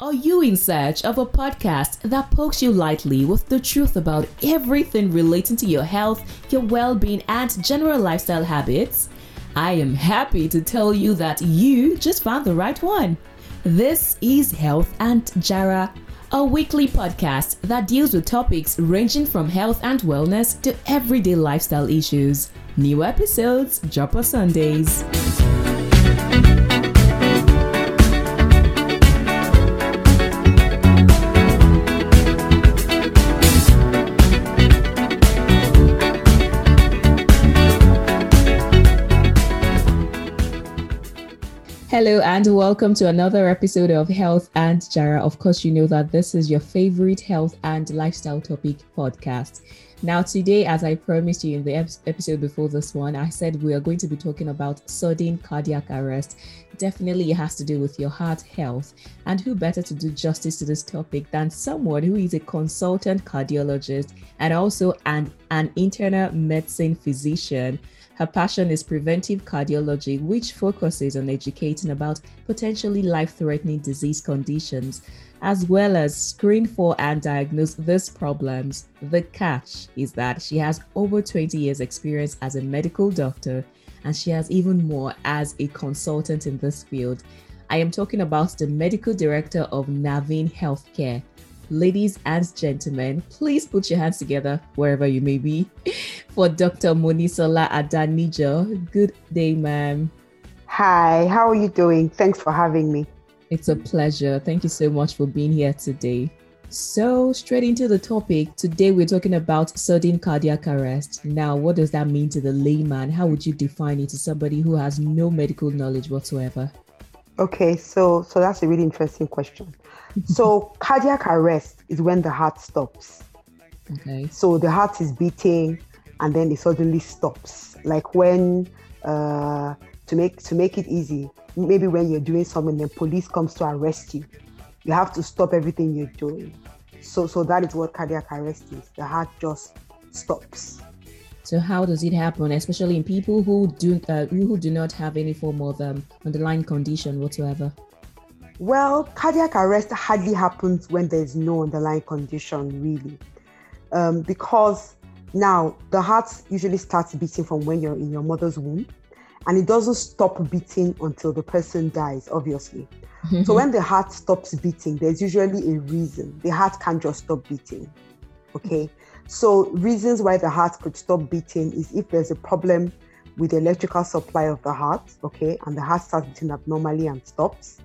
Are you in search of a podcast that pokes you lightly with the truth about everything relating to your health, your well being, and general lifestyle habits? I am happy to tell you that you just found the right one. This is Health and Jara, a weekly podcast that deals with topics ranging from health and wellness to everyday lifestyle issues. New episodes drop on Sundays. Hello and welcome to another episode of Health and Jara. Of course, you know that this is your favorite health and lifestyle topic podcast. Now, today, as I promised you in the episode before this one, I said we are going to be talking about sudden cardiac arrest. Definitely, it has to do with your heart health. And who better to do justice to this topic than someone who is a consultant cardiologist and also an, an internal medicine physician her passion is preventive cardiology, which focuses on educating about potentially life threatening disease conditions, as well as screen for and diagnose these problems. The catch is that she has over 20 years' experience as a medical doctor, and she has even more as a consultant in this field. I am talking about the medical director of Naveen Healthcare, ladies and gentlemen, please put your hands together wherever you may be for Dr. Monisola Adanijo. Good day, ma'am. Hi, how are you doing? Thanks for having me. It's a pleasure. Thank you so much for being here today. So, straight into the topic, today we're talking about sudden cardiac arrest. Now, what does that mean to the layman? How would you define it to somebody who has no medical knowledge whatsoever? Okay, so so that's a really interesting question so cardiac arrest is when the heart stops. Okay. So the heart is beating and then it suddenly stops. Like when uh, to make to make it easy, maybe when you're doing something and police comes to arrest you, you have to stop everything you're doing. So so that is what cardiac arrest is. The heart just stops. So how does it happen, especially in people who do uh, who do not have any form of um, underlying condition whatsoever? Well, cardiac arrest hardly happens when there's no underlying condition, really. Um, because now the heart usually starts beating from when you're in your mother's womb, and it doesn't stop beating until the person dies, obviously. Mm-hmm. So when the heart stops beating, there's usually a reason. The heart can't just stop beating. Okay. So reasons why the heart could stop beating is if there's a problem with the electrical supply of the heart, okay, and the heart starts beating abnormally and stops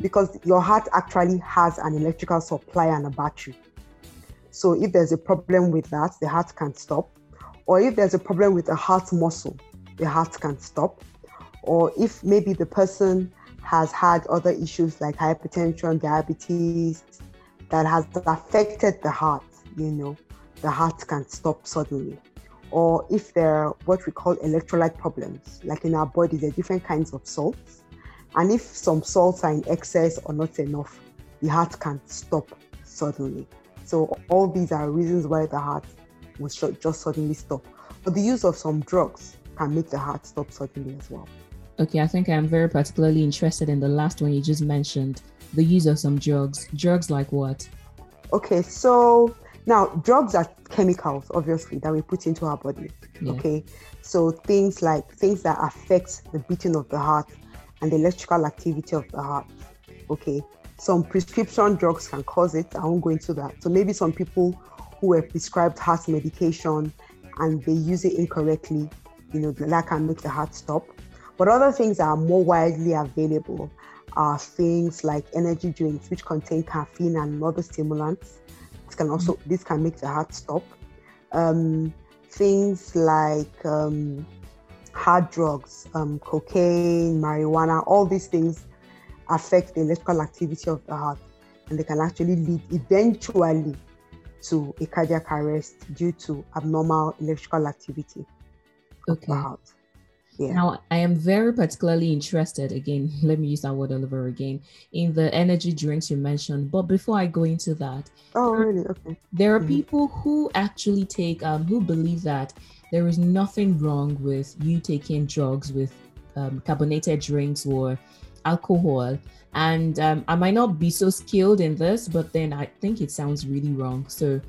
because your heart actually has an electrical supply and a battery. So if there's a problem with that, the heart can stop. Or if there's a problem with the heart muscle, the heart can stop. Or if maybe the person has had other issues like hypertension, diabetes, that has affected the heart, you know, the heart can stop suddenly. Or if there are what we call electrolyte problems, like in our body, there are different kinds of salts and if some salts are in excess or not enough, the heart can stop suddenly. So all these are reasons why the heart will just suddenly stop. But the use of some drugs can make the heart stop suddenly as well. Okay, I think I'm very particularly interested in the last one you just mentioned, the use of some drugs. Drugs like what? Okay, so now drugs are chemicals, obviously, that we put into our body. Yeah. Okay, so things like things that affect the beating of the heart and the electrical activity of the heart. Okay, some prescription drugs can cause it. I won't go into that. So maybe some people who were prescribed heart medication and they use it incorrectly, you know, that can make the heart stop. But other things that are more widely available are things like energy drinks, which contain caffeine and other stimulants. This can also this can make the heart stop. Um, things like um, hard drugs, um, cocaine, marijuana, all these things affect the electrical activity of the heart and they can actually lead eventually to a cardiac arrest due to abnormal electrical activity okay. of the heart. Yeah. Now, I am very particularly interested, again, let me use that word all over again, in the energy drinks you mentioned. But before I go into that, oh, really? Okay. There are mm-hmm. people who actually take, um, who believe that there is nothing wrong with you taking drugs with um, carbonated drinks or alcohol And um, I might not be so skilled in this, but then I think it sounds really wrong. So,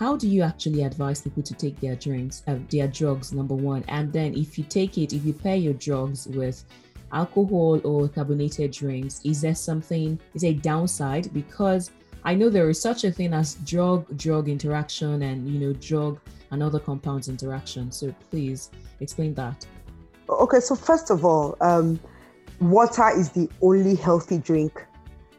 how do you actually advise people to take their drinks, uh, their drugs, number one? And then, if you take it, if you pair your drugs with alcohol or carbonated drinks, is there something, is there a downside? Because I know there is such a thing as drug drug interaction and you know drug and other compounds interaction. So please explain that. Okay, so first of all, um, water is the only healthy drink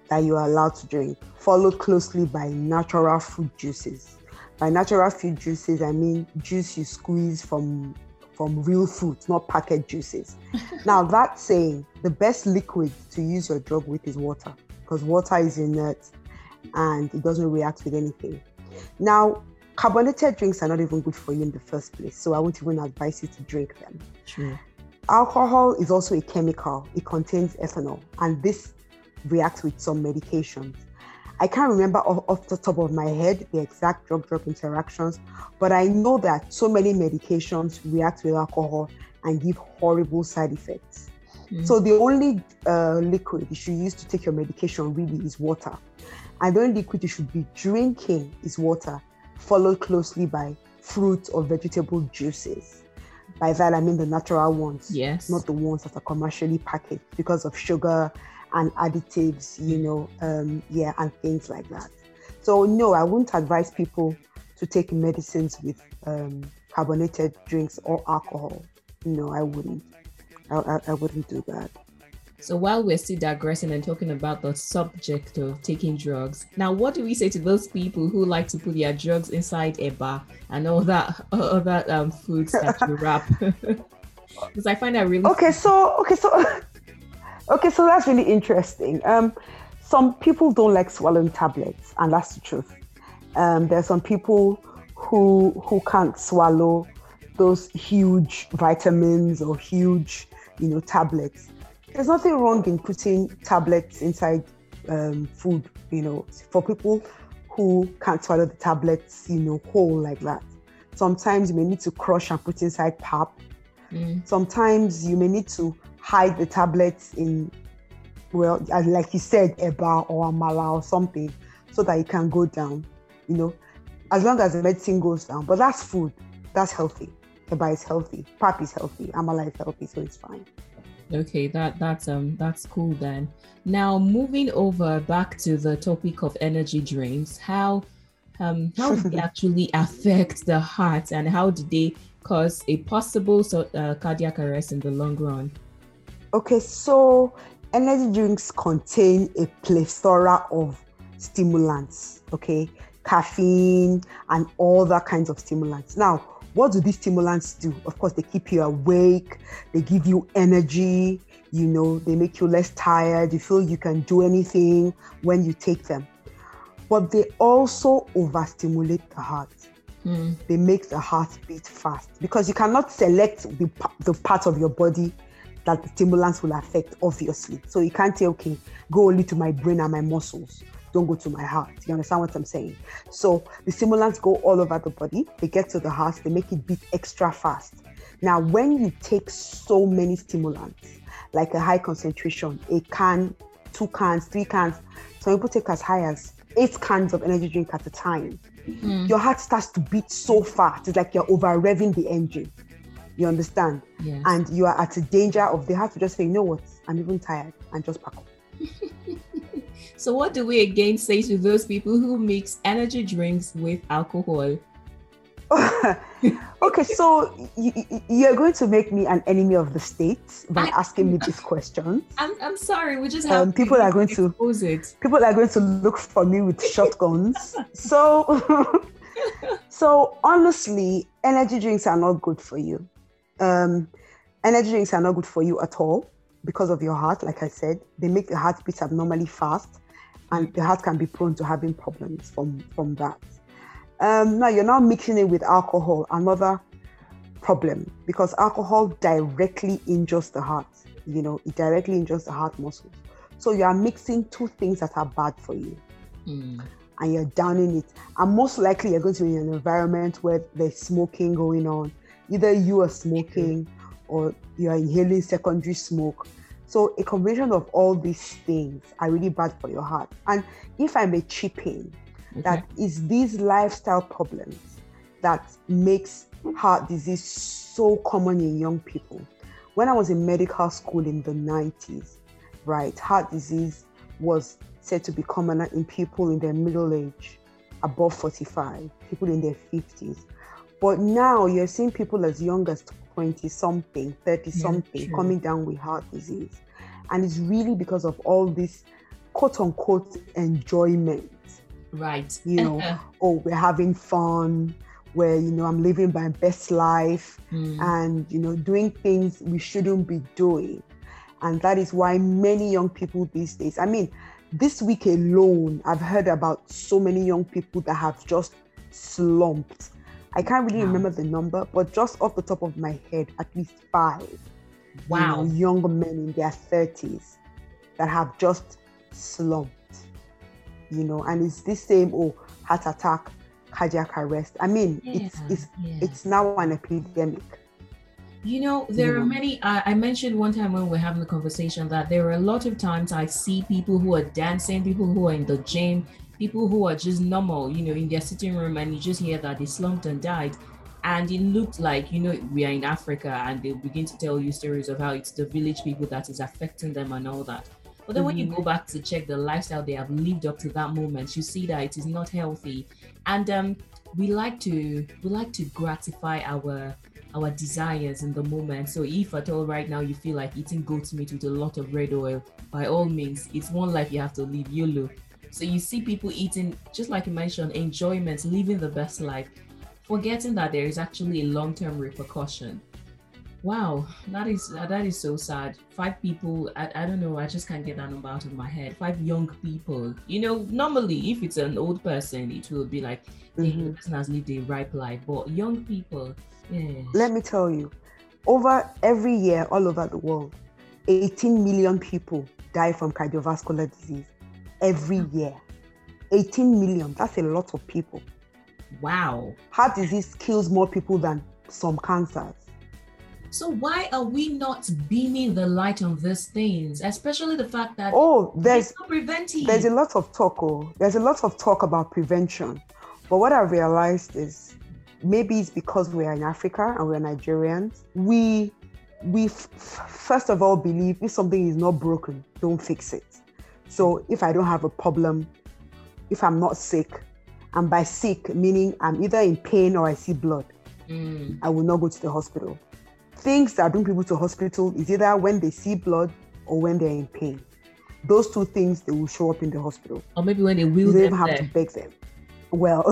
that you are allowed to drink, followed closely by natural fruit juices. By natural fruit juices, I mean juice you squeeze from from real fruit, not packet juices. now, that saying, the best liquid to use your drug with is water because water is inert and it doesn't react with anything. Now, carbonated drinks are not even good for you in the first place, so I won't even advise you to drink them. True. Alcohol is also a chemical, it contains ethanol, and this reacts with some medications. I can't remember off, off the top of my head the exact drug drug interactions, but I know that so many medications react with alcohol and give horrible side effects. Mm. So the only uh, liquid you should use to take your medication really is water. And the only liquid you should be drinking is water, followed closely by fruit or vegetable juices. By that, I mean the natural ones, yes, not the ones that are commercially packaged because of sugar and additives, you know, um, yeah, and things like that. So, no, I wouldn't advise people to take medicines with um, carbonated drinks or alcohol. No, I wouldn't. I, I, I wouldn't do that. So while we're still digressing and talking about the subject of taking drugs, now what do we say to those people who like to put their drugs inside a bar and all that all that um foods that you wrap? Because I find that really okay. So okay, so okay, so that's really interesting. Um, some people don't like swallowing tablets, and that's the truth. Um, there are some people who who can't swallow those huge vitamins or huge, you know, tablets there's nothing wrong in putting tablets inside um, food, you know, for people who can't swallow the tablets, you know, whole like that. Sometimes you may need to crush and put inside pap. Mm. Sometimes you may need to hide the tablets in, well, like you said, a eba or a amala or something, so that it can go down. You know, as long as the medicine goes down. But that's food. That's healthy. Eba is healthy. Pap is healthy. Amala is healthy, so it's fine. Okay, that that's um that's cool then. Now moving over back to the topic of energy drinks, how um how do they actually affect the heart and how do they cause a possible so, uh, cardiac arrest in the long run? Okay, so energy drinks contain a plethora of stimulants, okay? Caffeine and all that kinds of stimulants. Now, what do these stimulants do? Of course, they keep you awake, they give you energy, you know, they make you less tired, you feel you can do anything when you take them. But they also overstimulate the heart. Mm. They make the heart beat fast because you cannot select the, the part of your body that the stimulants will affect, obviously. So you can't say, okay, go only to my brain and my muscles don't go to my heart. You understand what I'm saying? So the stimulants go all over the body, they get to the heart, they make it beat extra fast. Now, when you take so many stimulants, like a high concentration, a can, two cans, three cans, some people take as high as eight cans of energy drink at a time. Mm. Your heart starts to beat so fast. It's like you're over revving the engine. You understand? Yes. And you are at a danger of they have to just say, you know what, I'm even tired and just pack up. So, what do we again say to those people who mix energy drinks with alcohol? okay, so you, are going to make me an enemy of the state by I, asking me this question. I'm, I'm sorry, we just have um, people are going to it. People are going to look for me with shotguns. so, so honestly, energy drinks are not good for you. Um, energy drinks are not good for you at all because of your heart. Like I said, they make the heart beat abnormally fast and the heart can be prone to having problems from, from that. Um, now you're now mixing it with alcohol, another problem, because alcohol directly injures the heart. You know, it directly injures the heart muscles. So you are mixing two things that are bad for you. Mm. And you're downing it. And most likely you're going to be in an environment where there's smoking going on. Either you are smoking or you are inhaling secondary smoke. So a combination of all these things are really bad for your heart. And if I may chip in, okay. that is these lifestyle problems that makes heart disease so common in young people. When I was in medical school in the 90s, right, heart disease was said to be common in people in their middle age, above 45, people in their 50s. But now you're seeing people as young as 20 something, 30 something yeah, coming down with heart disease. And it's really because of all this quote unquote enjoyment. Right. You know, oh, we're having fun, where, you know, I'm living my best life mm. and, you know, doing things we shouldn't be doing. And that is why many young people these days, I mean, this week alone, I've heard about so many young people that have just slumped. I can't really wow. remember the number, but just off the top of my head, at least five. Wow. You know, young men in their 30s that have just slumped. You know, and it's this same oh heart attack, cardiac arrest. I mean, yeah, it's it's yeah. it's now an epidemic. You know, there are many. Uh, I mentioned one time when we are having the conversation that there are a lot of times I see people who are dancing, people who are in the gym, people who are just normal, you know, in their sitting room, and you just hear that they slumped and died. And it looked like, you know, we are in Africa, and they begin to tell you stories of how it's the village people that is affecting them and all that. But then mm-hmm. when you mm-hmm. go back to check the lifestyle they have lived up to that moment, you see that it is not healthy. And um, we like to we like to gratify our our desires in the moment. So if at all right now you feel like eating goat meat with a lot of red oil, by all means, it's one life you have to live, YOLO. So you see people eating, just like you mentioned, enjoyment, living the best life, forgetting that there is actually a long-term repercussion. Wow, that is that is so sad. Five people, I, I don't know, I just can't get that number out of my head. Five young people. You know, normally if it's an old person, it will be like, mm-hmm. the person has lived a ripe life. But young people, yeah. Let me tell you, over every year all over the world, 18 million people die from cardiovascular disease every year. 18 million, that's a lot of people. Wow. Heart disease kills more people than some cancers. So why are we not beaming the light on these things, especially the fact that oh, there's preventing. There's a lot of talk. Oh, there's a lot of talk about prevention, but what I realized is maybe it's because we are in Africa and we're Nigerians. We we f- first of all believe if something is not broken, don't fix it. So if I don't have a problem, if I'm not sick, and by sick meaning I'm either in pain or I see blood, mm. I will not go to the hospital things that bring people to hospital is either when they see blood or when they're in pain. Those two things they will show up in the hospital. Or maybe when they will. They have there. to beg them. Well,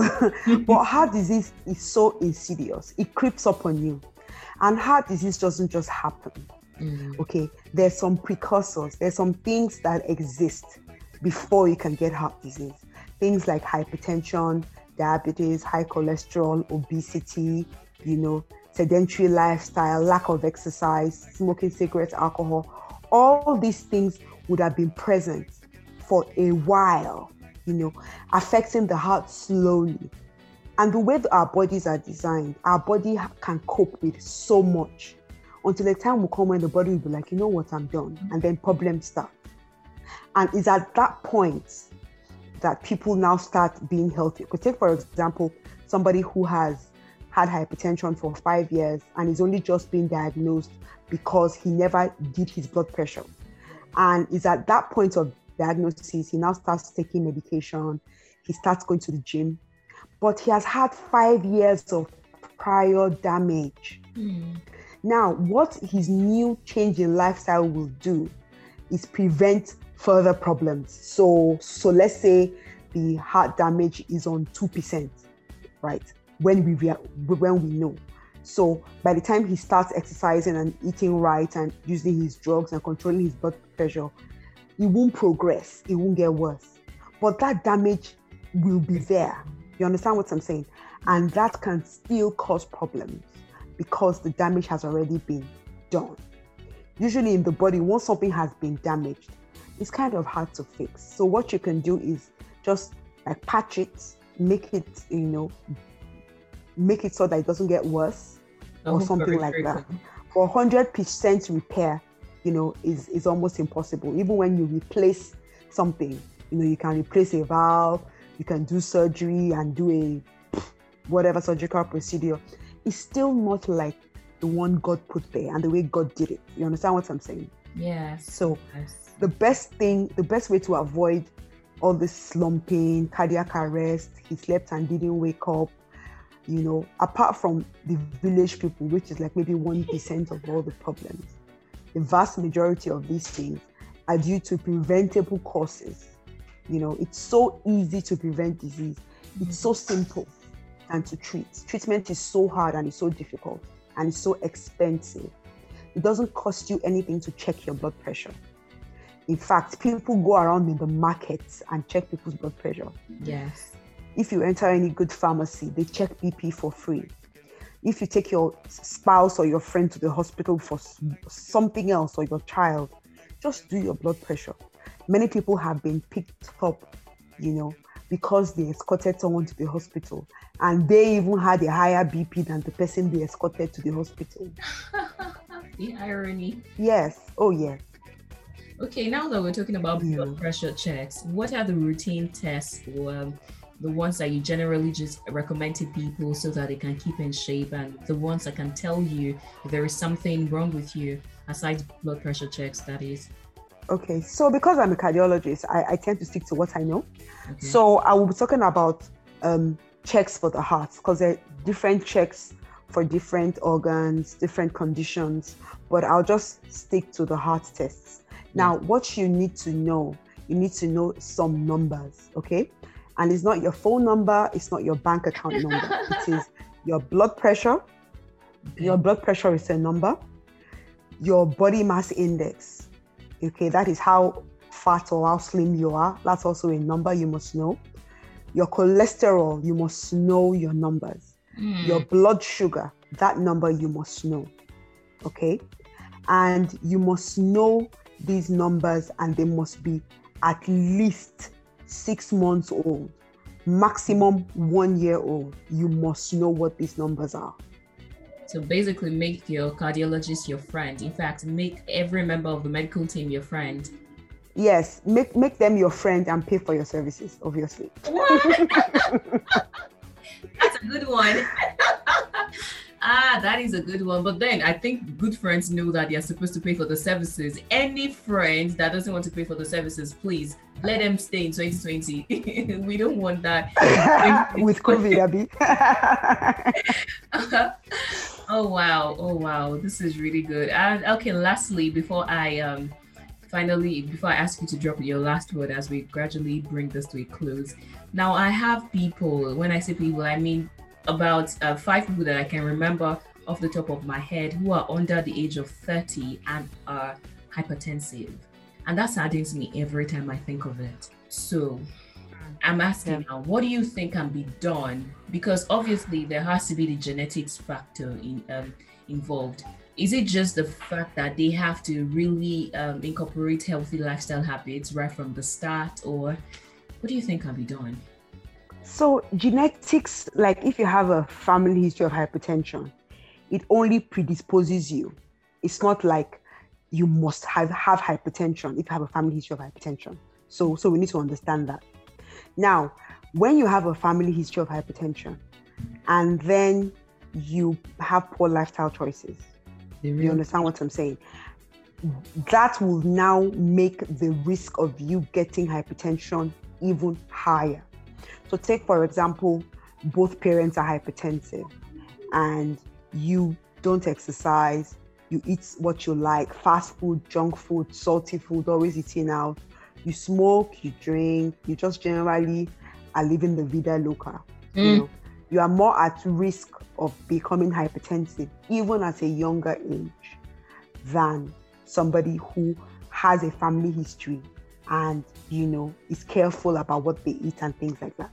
but heart disease is so insidious. It creeps up on you. And heart disease doesn't just happen. Mm. Okay. There's some precursors, there's some things that exist before you can get heart disease. Things like hypertension, diabetes, high cholesterol, obesity, you know, sedentary lifestyle, lack of exercise, smoking cigarettes, alcohol, all these things would have been present for a while, you know, affecting the heart slowly. And the way our bodies are designed, our body can cope with so much until a time will come when the body will be like, you know what, I'm done. And then problems start. And it's at that point that people now start being healthy. Could take, for example, somebody who has had hypertension for five years and is only just being diagnosed because he never did his blood pressure. And is at that point of diagnosis, he now starts taking medication, he starts going to the gym, but he has had five years of prior damage. Mm. Now, what his new change in lifestyle will do is prevent further problems. So, so let's say the heart damage is on 2%, right? when we when we know. So by the time he starts exercising and eating right and using his drugs and controlling his blood pressure, it won't progress. It won't get worse. But that damage will be there. You understand what I'm saying? And that can still cause problems because the damage has already been done. Usually in the body, once something has been damaged, it's kind of hard to fix. So what you can do is just like patch it, make it, you know, make it so that it doesn't get worse oh, or something like that. For 100% repair, you know, is is almost impossible. Even when you replace something, you know, you can replace a valve, you can do surgery and do a whatever surgical procedure. It's still not like the one God put there and the way God did it. You understand what I'm saying? Yes. So the best thing, the best way to avoid all this slumping, cardiac arrest, he slept and didn't wake up, you know, apart from the village people, which is like maybe 1% of all the problems, the vast majority of these things are due to preventable causes. You know, it's so easy to prevent disease, it's so simple and to treat. Treatment is so hard and it's so difficult and it's so expensive. It doesn't cost you anything to check your blood pressure. In fact, people go around in the markets and check people's blood pressure. Yes. If you enter any good pharmacy, they check BP for free. If you take your spouse or your friend to the hospital for something else or your child, just do your blood pressure. Many people have been picked up, you know, because they escorted someone to the hospital and they even had a higher BP than the person they escorted to the hospital. the irony. Yes. Oh, yes. Okay, now that we're talking about yeah. blood pressure checks, what are the routine tests or um, the ones that you generally just recommend to people so that they can keep in shape and the ones that can tell you if there is something wrong with you aside blood pressure checks, that is? Okay, so because I'm a cardiologist, I, I tend to stick to what I know. Okay. So I will be talking about um, checks for the heart because there are different checks for different organs, different conditions, but I'll just stick to the heart tests. Now, mm. what you need to know, you need to know some numbers, okay? And it's not your phone number, it's not your bank account number, it is your blood pressure. Your mm. blood pressure is a number, your body mass index, okay? That is how fat or how slim you are. That's also a number you must know. Your cholesterol, you must know your numbers. Mm. Your blood sugar, that number you must know. Okay? And you must know these numbers and they must be at least six months old, maximum one year old. You must know what these numbers are. So basically, make your cardiologist your friend. In fact, make every member of the medical team your friend Yes, make make them your friend and pay for your services, obviously. That's a good one. ah, that is a good one. But then I think good friends know that they are supposed to pay for the services. Any friend that doesn't want to pay for the services, please let them stay in 2020. we don't want that. With COVID, Abby. Oh wow. Oh wow. This is really good. Okay, lastly, before I um finally, before I ask you to drop your last word as we gradually bring this to a close, now I have people, when I say people, I mean about uh, five people that I can remember off the top of my head who are under the age of 30 and are hypertensive. And that saddens me every time I think of it. So I'm asking yeah. now, what do you think can be done? Because obviously there has to be the genetics factor in, um, involved. Is it just the fact that they have to really um, incorporate healthy lifestyle habits right from the start or what do you think can be done? So genetics like if you have a family history of hypertension it only predisposes you. It's not like you must have, have hypertension if you have a family history of hypertension. So so we need to understand that now when you have a family history of hypertension and then you have poor lifestyle choices you understand what I'm saying? That will now make the risk of you getting hypertension even higher. So, take for example, both parents are hypertensive and you don't exercise, you eat what you like fast food, junk food, salty food, always eating out. You smoke, you drink, you just generally are living the vida loca. Mm. You, know, you are more at risk of becoming hypertensive even at a younger age than somebody who has a family history and you know is careful about what they eat and things like that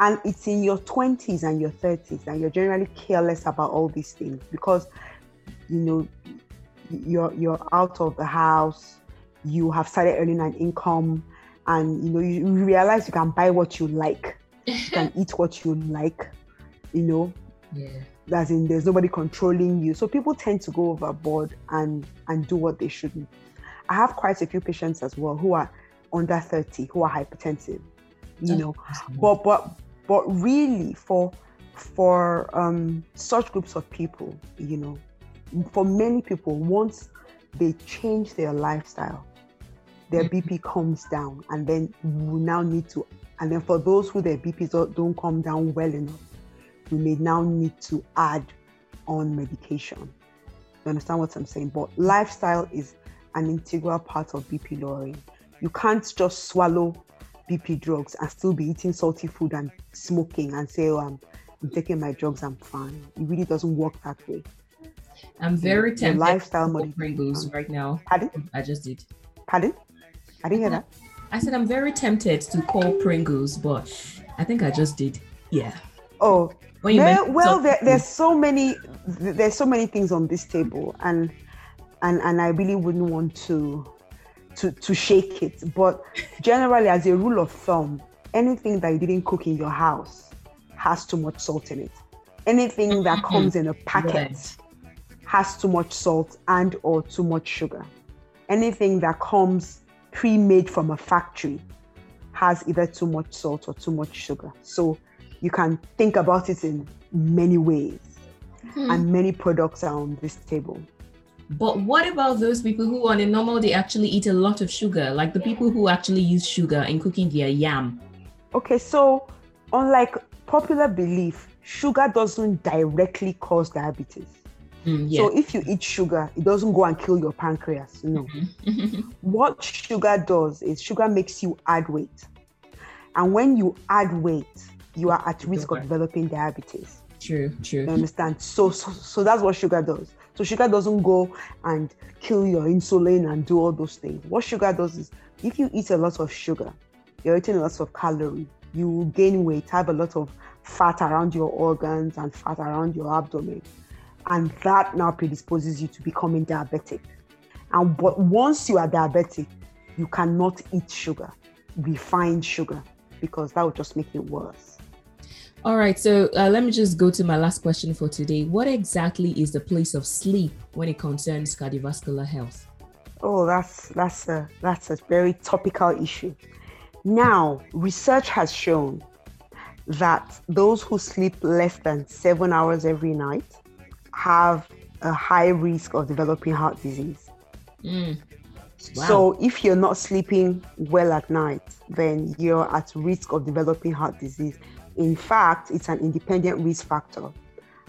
and it's in your 20s and your 30s that you're generally careless about all these things because you know you're you're out of the house you have started earning an income and you know you realize you can buy what you like you can eat what you like you know yeah as in there's nobody controlling you. So people tend to go overboard and and do what they shouldn't. I have quite a few patients as well who are under 30 who are hypertensive, you know. But but but really for for um, such groups of people, you know, for many people, once they change their lifestyle, their BP comes down, and then we now need to. And then for those who their BPs don't, don't come down well enough, we may now need to add on medication. You understand what I'm saying? But lifestyle is an integral part of BP lowering. You can't just swallow BP drugs and still be eating salty food and smoking and say, oh, I'm, I'm taking my drugs, I'm fine. It really doesn't work that way. I'm very tempted lifestyle to Pringles right now. Pardon? I just did. Pardon? I didn't hear that. I said I'm very tempted to call Pringles, but I think I just did. Yeah. Oh, there, well, there, there's so many, there's so many things on this table, and and and I really wouldn't want to to to shake it. But generally, as a rule of thumb, anything that you didn't cook in your house has too much salt in it. Anything that mm-hmm. comes in a packet right. has too much salt and or too much sugar. Anything that comes pre-made from a factory has either too much salt or too much sugar. So you can think about it in many ways. Hmm. And many products are on this table. But what about those people who on a normal they actually eat a lot of sugar, like the people who actually use sugar in cooking their yam? Okay, so unlike popular belief, sugar doesn't directly cause diabetes. Mm, yeah. So if you eat sugar, it doesn't go and kill your pancreas. No. Mm-hmm. what sugar does is sugar makes you add weight. And when you add weight, you are at risk of developing diabetes. True, true. You understand? So, so, so that's what sugar does. So sugar doesn't go and kill your insulin and do all those things. What sugar does is, if you eat a lot of sugar, you're eating a lot of calorie. You gain weight, have a lot of fat around your organs and fat around your abdomen, and that now predisposes you to becoming diabetic. And but once you are diabetic, you cannot eat sugar, refined sugar, because that would just make it worse. All right, so uh, let me just go to my last question for today. What exactly is the place of sleep when it concerns cardiovascular health? Oh, that's that's a that's a very topical issue. Now, research has shown that those who sleep less than seven hours every night have a high risk of developing heart disease. Mm. Wow. So, if you're not sleeping well at night, then you're at risk of developing heart disease in fact, it's an independent risk factor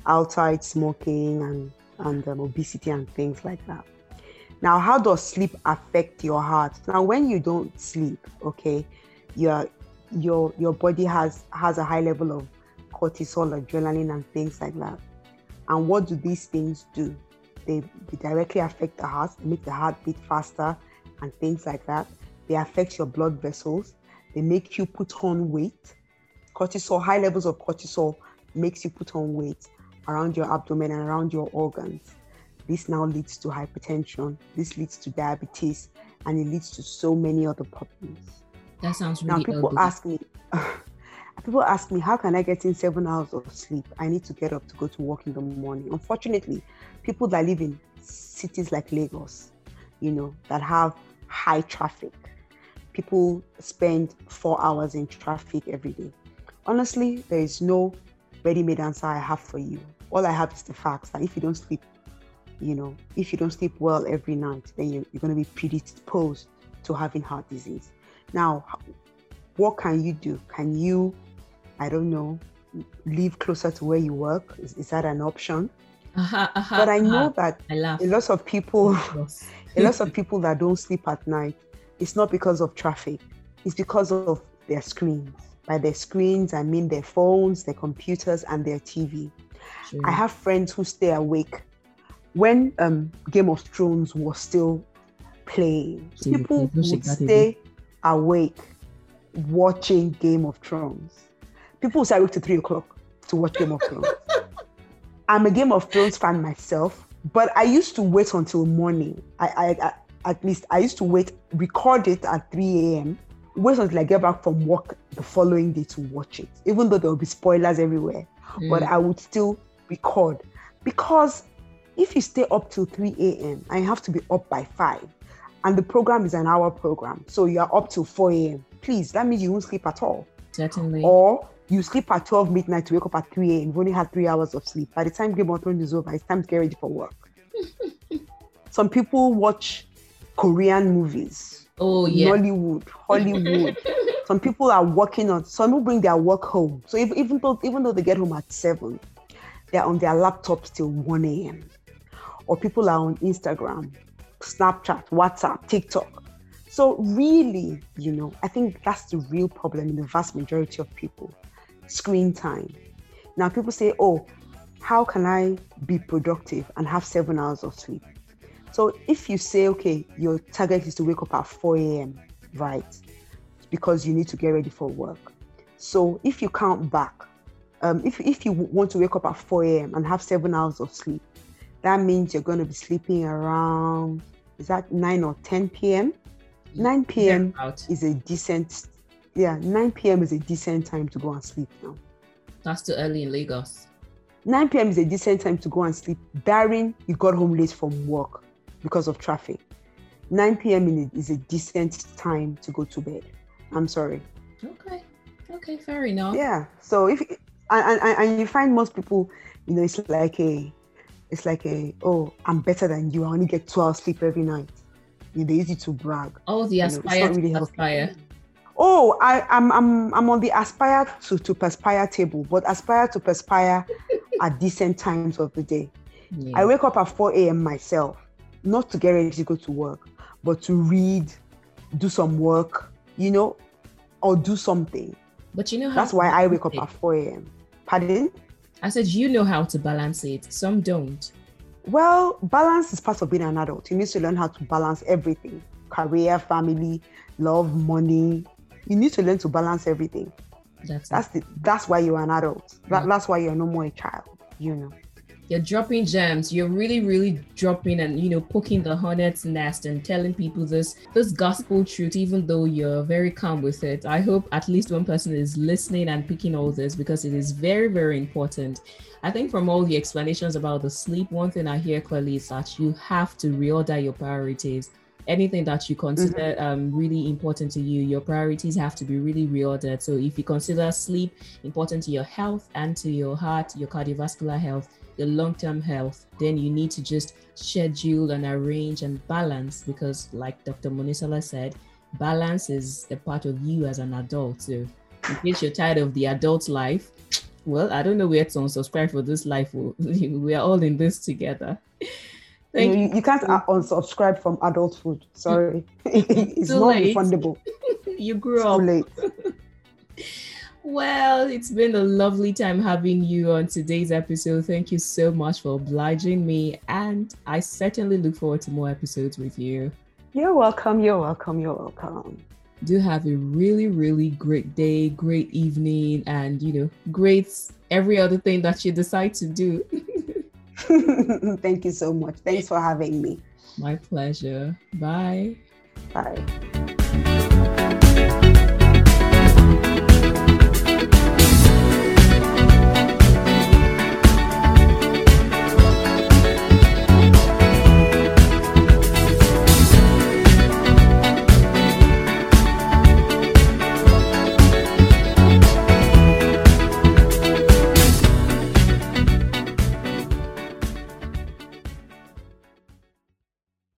outside smoking and, and um, obesity and things like that. Now, how does sleep affect your heart? Now, when you don't sleep, okay, your your your body has has a high level of cortisol, adrenaline, and things like that. And what do these things do? They, they directly affect the heart, make the heart beat faster, and things like that. They affect your blood vessels. They make you put on weight cortisol, high levels of cortisol makes you put on weight around your abdomen and around your organs. This now leads to hypertension, this leads to diabetes, and it leads to so many other problems. That sounds really Now people ask me, people ask me, how can I get in seven hours of sleep? I need to get up to go to work in the morning. Unfortunately, people that live in cities like Lagos, you know, that have high traffic, people spend four hours in traffic every day honestly, there is no ready-made answer I have for you. All I have is the facts that if you don't sleep, you know, if you don't sleep well every night, then you're, you're going to be predisposed to having heart disease. Now, what can you do? Can you, I don't know, live closer to where you work? Is, is that an option? Uh-huh, uh-huh, but I know uh-huh. that a lot of people, a lot of people that don't sleep at night, it's not because of traffic. It's because of their screens by their screens, I mean their phones, their computers, and their TV. Sure. I have friends who stay awake when um, Game of Thrones was still playing. People would stay awake watching Game of Thrones. People would stay awake to three o'clock to watch Game of Thrones. I'm a Game of Thrones fan myself, but I used to wait until morning. I, I, I at least I used to wait, record it at 3 a.m wait until I get back from work the following day to watch it, even though there will be spoilers everywhere. Mm. But I would still record because if you stay up till 3 a.m. and you have to be up by 5 and the program is an hour program so you are up till 4 a.m please that means you won't sleep at all Certainly. or you sleep at 12 midnight to wake up at 3 a.m. You've only had three hours of sleep. By the time Game of Thrones is over, it's time to get ready for work. Some people watch Korean movies, oh yeah. Nollywood, Hollywood. some people are working on. Some will bring their work home. So if, even though even though they get home at seven, they're on their laptops till 1 a.m. Or people are on Instagram, Snapchat, WhatsApp, TikTok. So really, you know, I think that's the real problem in the vast majority of people. Screen time. Now people say, oh, how can I be productive and have seven hours of sleep? So if you say, okay, your target is to wake up at 4 a.m., right? Because you need to get ready for work. So if you count back, um, if, if you want to wake up at 4 a.m. and have seven hours of sleep, that means you're going to be sleeping around, is that 9 or 10 p.m.? 9 p.m. Out. is a decent, yeah, 9 p.m. is a decent time to go and sleep now. That's too early in Lagos. 9 p.m. is a decent time to go and sleep, barring you got home late from work because of traffic. 9 p.m. is a decent time to go to bed. I'm sorry. Okay. Okay, fair enough. Yeah. So if and, and, and you find most people, you know, it's like a, it's like a, oh, I'm better than you. I only get two hours sleep every night. You know, they use it to brag. Oh, the You know, it's aspire not Oh, I, I'm I'm I'm on the aspire to, to perspire table, but aspire to perspire at decent times of the day. Yeah. I wake up at 4 a.m. myself, not to get ready to go to work, but to read, do some work, you know, or do something. but you know how That's why I wake up at 4 a.m. Pardon? I said you know how to balance it. Some don't. Well, balance is part of being an adult. You need to learn how to balance everything career, family, love, money. You need to learn to balance everything. That's, That's the, that's why you're an adult. That, that's why you're no more a child, you know. you're dropping gems you're really really dropping and you know poking the hornet's nest and telling people this this gospel truth even though you're very calm with it i hope at least one person is listening and picking all this because it is very very important i think from all the explanations about the sleep one thing i hear clearly is that you have to reorder your priorities anything that you consider um, really important to you your priorities have to be really reordered. So if you consider sleep important to your health and to your heart your cardiovascular health your long-term health then you need to just schedule and arrange and balance because like dr monisola said balance is a part of you as an adult. So in case you're tired of the adult life well i don't know where to unsubscribe for this life. We are all in this together thank you you, you can't uh, unsubscribe from adult food. Sorry. it's Too not late. refundable. you grew It's up too late. Well, it's been a lovely time having you on today's episode. Thank you so much for obliging me. And I certainly look forward to more episodes with you. You're welcome. You're welcome. You're welcome. Do have a really, really great day, great evening, and you know, great every other thing that you decide to do. Thank you so much. Thanks for having me. My pleasure. Bye. Bye.